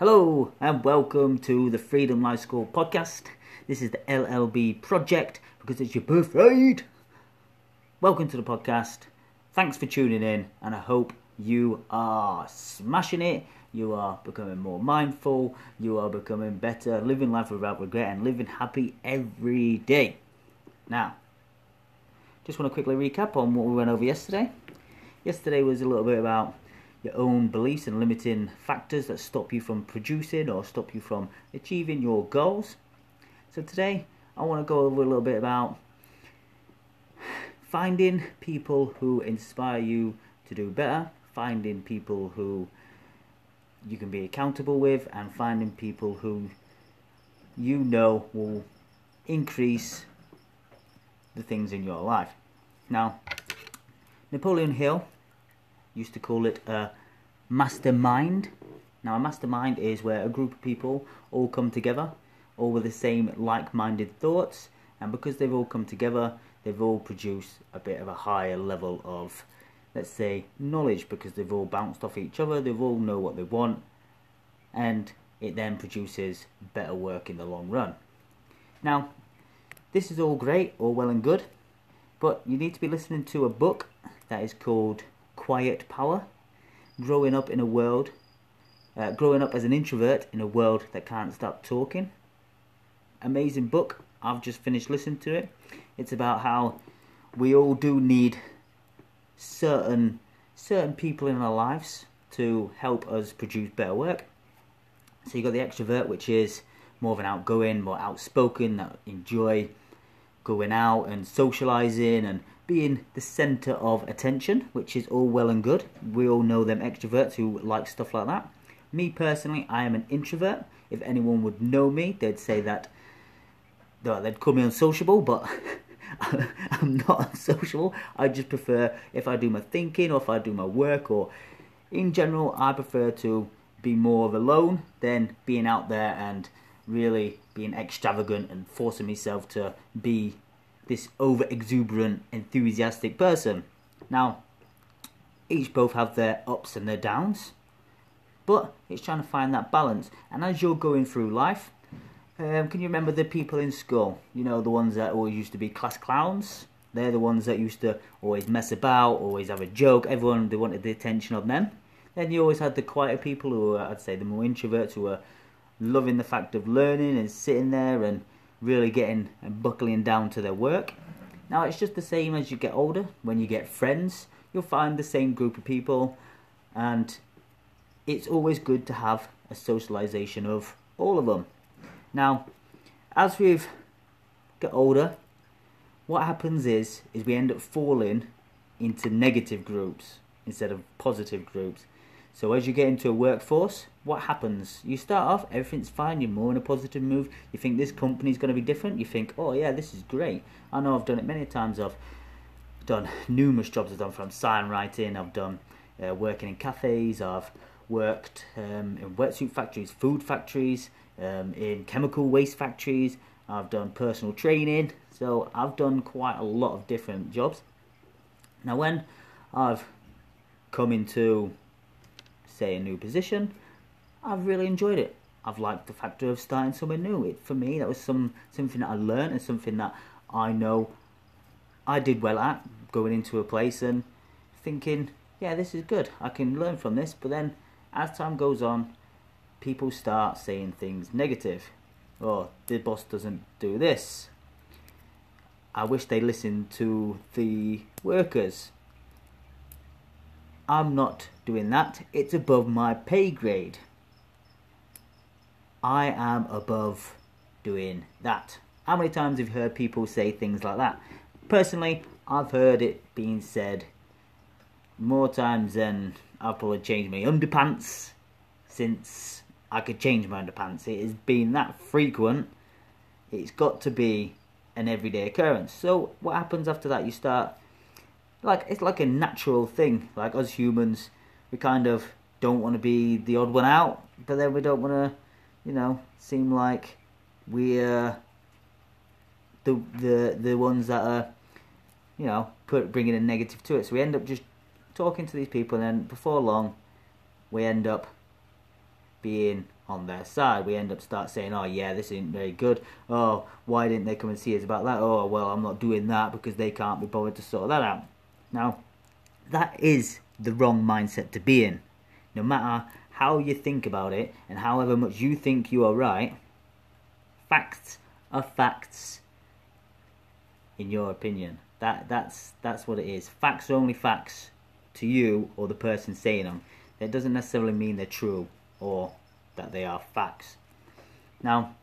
Hello and welcome to the Freedom Life School podcast. This is the LLB project because it's your birthday. Welcome to the podcast. Thanks for tuning in, and I hope you are smashing it. You are becoming more mindful. You are becoming better, living life without regret, and living happy every day. Now, just want to quickly recap on what we went over yesterday. Yesterday was a little bit about your own beliefs and limiting factors that stop you from producing or stop you from achieving your goals. So today I want to go over a little bit about finding people who inspire you to do better, finding people who you can be accountable with, and finding people who you know will increase the things in your life. Now, Napoleon Hill used to call it a mastermind. Now, a mastermind is where a group of people all come together, all with the same like minded thoughts, and because they've all come together, they've all produced a bit of a higher level of, let's say, knowledge because they've all bounced off each other, they've all know what they want, and it then produces better work in the long run. Now, this is all great, all well and good, but you need to be listening to a book that is called quiet power. Growing up in a world, uh, growing up as an introvert in a world that can't stop talking. Amazing book. I've just finished listening to it. It's about how we all do need certain certain people in our lives to help us produce better work. So you've got the extrovert, which is more of an outgoing, more outspoken, that enjoy going out and socializing and being the center of attention, which is all well and good. We all know them extroverts who like stuff like that. Me personally, I am an introvert. If anyone would know me, they'd say that they'd call me unsociable, but I'm not unsociable. I just prefer if I do my thinking or if I do my work or in general, I prefer to be more alone than being out there and really being extravagant and forcing myself to be this over exuberant, enthusiastic person. Now, each both have their ups and their downs, but it's trying to find that balance. And as you're going through life, um, can you remember the people in school? You know, the ones that always used to be class clowns? They're the ones that used to always mess about, always have a joke. Everyone, they wanted the attention of them. Then you always had the quieter people who were, I'd say, the more introverts who were loving the fact of learning and sitting there and really getting and buckling down to their work. Now, it's just the same as you get older. When you get friends, you'll find the same group of people, and it's always good to have a socialization of all of them. Now, as we've get older, what happens is is we end up falling into negative groups instead of positive groups. So as you get into a workforce, what happens? You start off, everything's fine, you're more in a positive mood, you think this company's going to be different, you think, oh yeah, this is great. I know I've done it many times, I've done numerous jobs, I've done from sign writing, I've done uh, working in cafes, I've worked um, in wetsuit factories, food factories, um, in chemical waste factories, I've done personal training, so I've done quite a lot of different jobs. Now when I've come into say a new position, I've really enjoyed it. I've liked the factor of starting somewhere new. It for me that was some something that I learned and something that I know I did well at going into a place and thinking, yeah, this is good. I can learn from this. But then as time goes on, people start saying things negative. Oh, the boss doesn't do this. I wish they listened to the workers. I'm not doing that. It's above my pay grade. I am above doing that. How many times have you heard people say things like that? Personally, I've heard it being said more times than I've probably changed my underpants since I could change my underpants. It has been that frequent. It's got to be an everyday occurrence. So what happens after that? You start like it's like a natural thing. Like us humans, we kind of don't want to be the odd one out, but then we don't want to, you know, seem like we're the the the ones that are, you know, put bringing a negative to it. So we end up just talking to these people, and then before long, we end up being on their side. We end up start saying, "Oh yeah, this isn't very good. Oh, why didn't they come and see us about that? Oh well, I'm not doing that because they can't be bothered to sort that out." Now, that is the wrong mindset to be in. No matter how you think about it and however much you think you are right, facts are facts in your opinion. That that's that's what it is. Facts are only facts to you or the person saying them. That doesn't necessarily mean they're true or that they are facts. Now,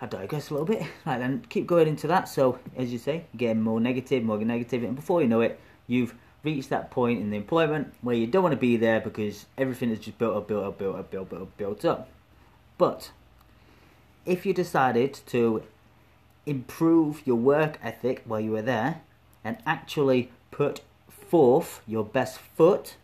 I digress a little bit. Right then, keep going into that. So, as you say, getting more negative, more negative, and before you know it, you've reached that point in the employment where you don't want to be there because everything is just built up, built up, built up, built up, built up. But if you decided to improve your work ethic while you were there and actually put forth your best foot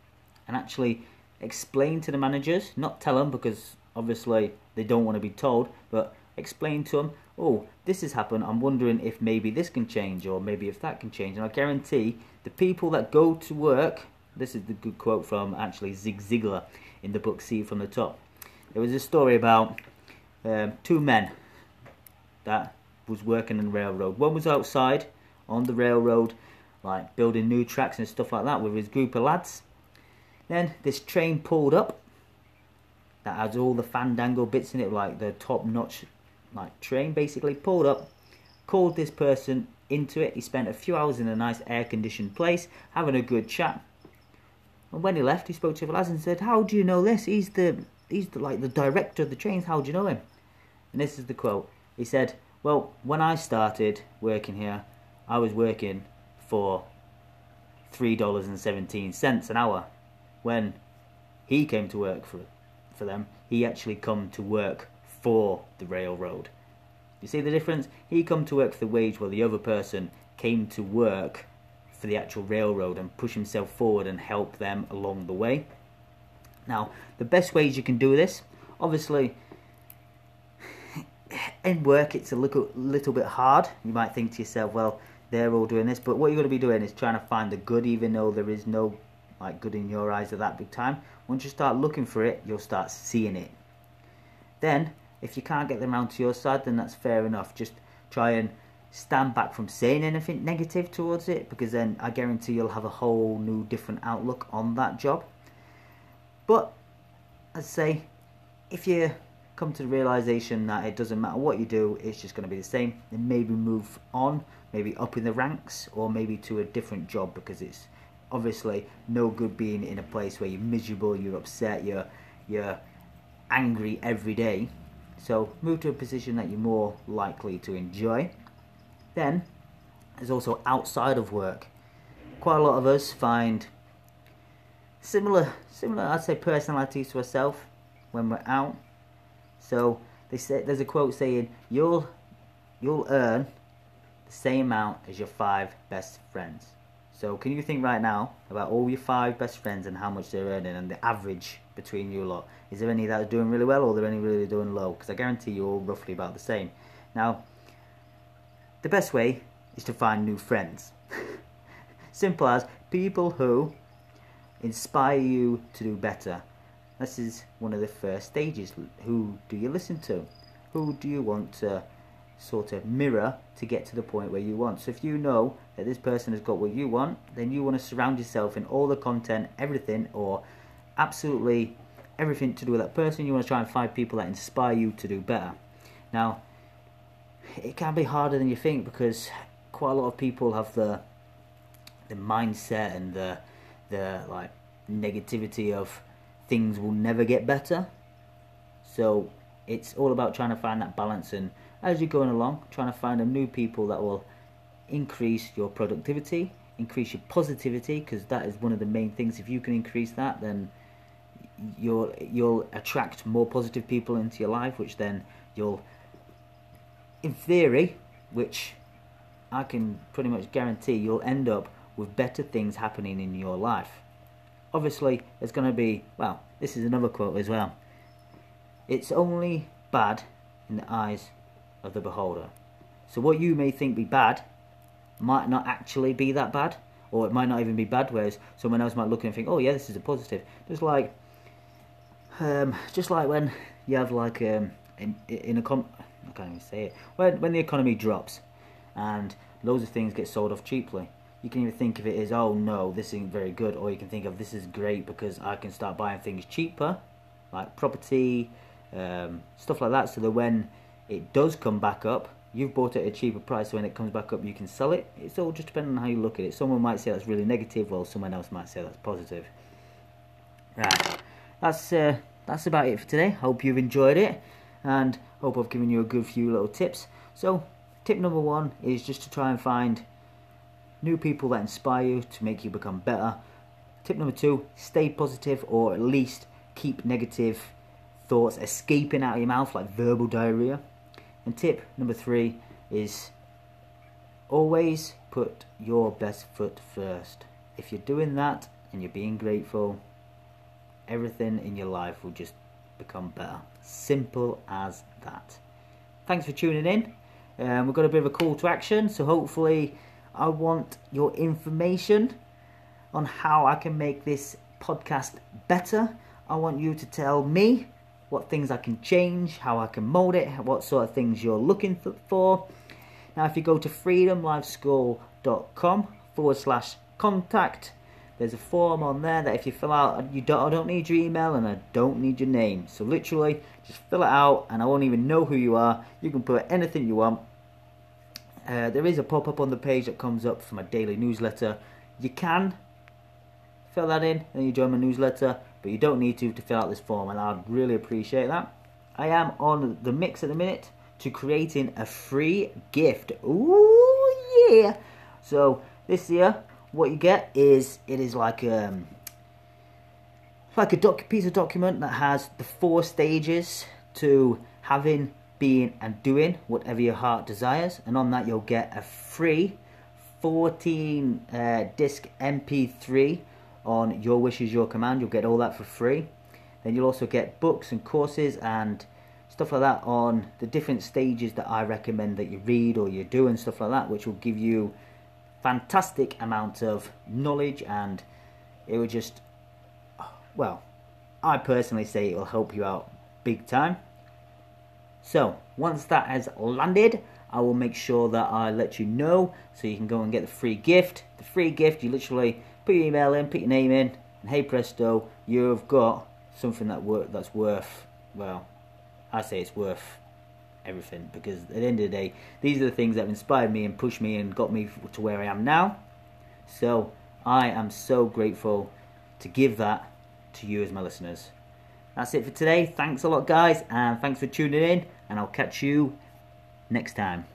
and actually explain to the managers, not tell them because obviously they don't want to be told, but explain to them, oh, this has happened. I'm wondering if maybe this can change or maybe if that can change. And I guarantee the people that go to work, this is the good quote from actually Zig Ziglar in the book See from the Top. There was a story about um, two men that was working in the railroad. One was outside on the railroad, like building new tracks and stuff like that with his group of lads. Then this train pulled up that has all the fandango bits in it, like the top notch like train basically pulled up, called this person into it. He spent a few hours in a nice air conditioned place having a good chat. And when he left, he spoke to lads and said, "How do you know this? He's the he's the, like the director of the trains. How do you know him?" And this is the quote. He said, "Well, when I started working here, I was working for three dollars and seventeen cents an hour when he came to work for for them, he actually come to work for the railroad. You see the difference? He come to work for the wage while the other person came to work for the actual railroad and push himself forward and help them along the way. Now, the best ways you can do this, obviously, in work it's a little, little bit hard. You might think to yourself, well, they're all doing this, but what you're going to be doing is trying to find the good even though there is no like good in your eyes at that big time. Once you start looking for it, you'll start seeing it. Then, if you can't get them around to your side, then that's fair enough. Just try and stand back from saying anything negative towards it because then I guarantee you'll have a whole new different outlook on that job. But, I'd say, if you come to the realization that it doesn't matter what you do, it's just going to be the same, then maybe move on, maybe up in the ranks, or maybe to a different job because it's obviously no good being in a place where you're miserable, you're upset, you're you're angry every day. So move to a position that you're more likely to enjoy. Then there's also outside of work. Quite a lot of us find similar similar I'd say personalities to ourselves when we're out. So they say there's a quote saying you'll you'll earn the same amount as your five best friends. So can you think right now about all your five best friends and how much they're earning and the average between you lot? Is there any that are doing really well or are there any really doing low? Because I guarantee you're all roughly about the same. Now, the best way is to find new friends. Simple as people who inspire you to do better. This is one of the first stages. Who do you listen to? Who do you want to sort of mirror to get to the point where you want. So if you know that this person has got what you want, then you want to surround yourself in all the content, everything, or absolutely everything to do with that person. You want to try and find people that inspire you to do better. Now, it can be harder than you think because quite a lot of people have the the mindset and the the like negativity of things will never get better. So it's all about trying to find that balance and as you're going along, trying to find new people that will increase your productivity, increase your positivity, because that is one of the main things. If you can increase that, then you'll you'll attract more positive people into your life, which then you'll, in theory, which I can pretty much guarantee, you'll end up with better things happening in your life. Obviously, there's going to be well. This is another quote as well. It's only bad in the eyes of the beholder. So what you may think be bad might not actually be that bad, or it might not even be bad, whereas someone else might look and think, oh yeah, this is a positive. Just like um, just like when you have like um, in in a com I can't even say it when when the economy drops and loads of things get sold off cheaply. You can even think of it as oh no this isn't very good, or you can think of this is great because I can start buying things cheaper, like property, um, stuff like that. So that when it does come back up, you've bought it at a cheaper price. So when it comes back up, you can sell it. It's all just depending on how you look at it. Someone might say that's really negative, while someone else might say that's positive. Right, that's uh, that's about it for today. Hope you've enjoyed it, and hope I've given you a good few little tips. So, tip number one is just to try and find new people that inspire you to make you become better. Tip number two: stay positive, or at least keep negative thoughts escaping out of your mouth like verbal diarrhea. And tip number three is always put your best foot first. If you're doing that and you're being grateful, everything in your life will just become better. Simple as that. Thanks for tuning in. Um, we've got a bit of a call to action, so hopefully, I want your information on how I can make this podcast better. I want you to tell me what things I can change, how I can mold it, what sort of things you're looking for. Now, if you go to freedomlifeschool.com forward slash contact, there's a form on there that if you fill out, you don't, I don't need your email and I don't need your name. So literally, just fill it out and I won't even know who you are. You can put anything you want. Uh, there is a pop-up on the page that comes up for my daily newsletter. You can fill that in and you join my newsletter, but you don't need to to fill out this form and I'd really appreciate that. I am on the mix at the minute to creating a free gift. Ooh yeah! So this year what you get is it is like um like a piece of document that has the four stages to having, being, and doing whatever your heart desires, and on that you'll get a free 14 uh, disc MP3 on Your Wish Is Your Command. You'll get all that for free. Then you'll also get books and courses and stuff like that on the different stages that I recommend that you read or you do and stuff like that, which will give you fantastic amount of knowledge and it will just well I personally say it will help you out big time. So once that has landed I will make sure that I let you know so you can go and get the free gift. The free gift you literally put your email in put your name in and hey presto you've got something that wor- that's worth well I say it's worth everything because at the end of the day, these are the things that inspired me and pushed me and got me to where I am now. So I am so grateful to give that to you as my listeners. That's it for today. Thanks a lot, guys, and thanks for tuning in, and I'll catch you next time.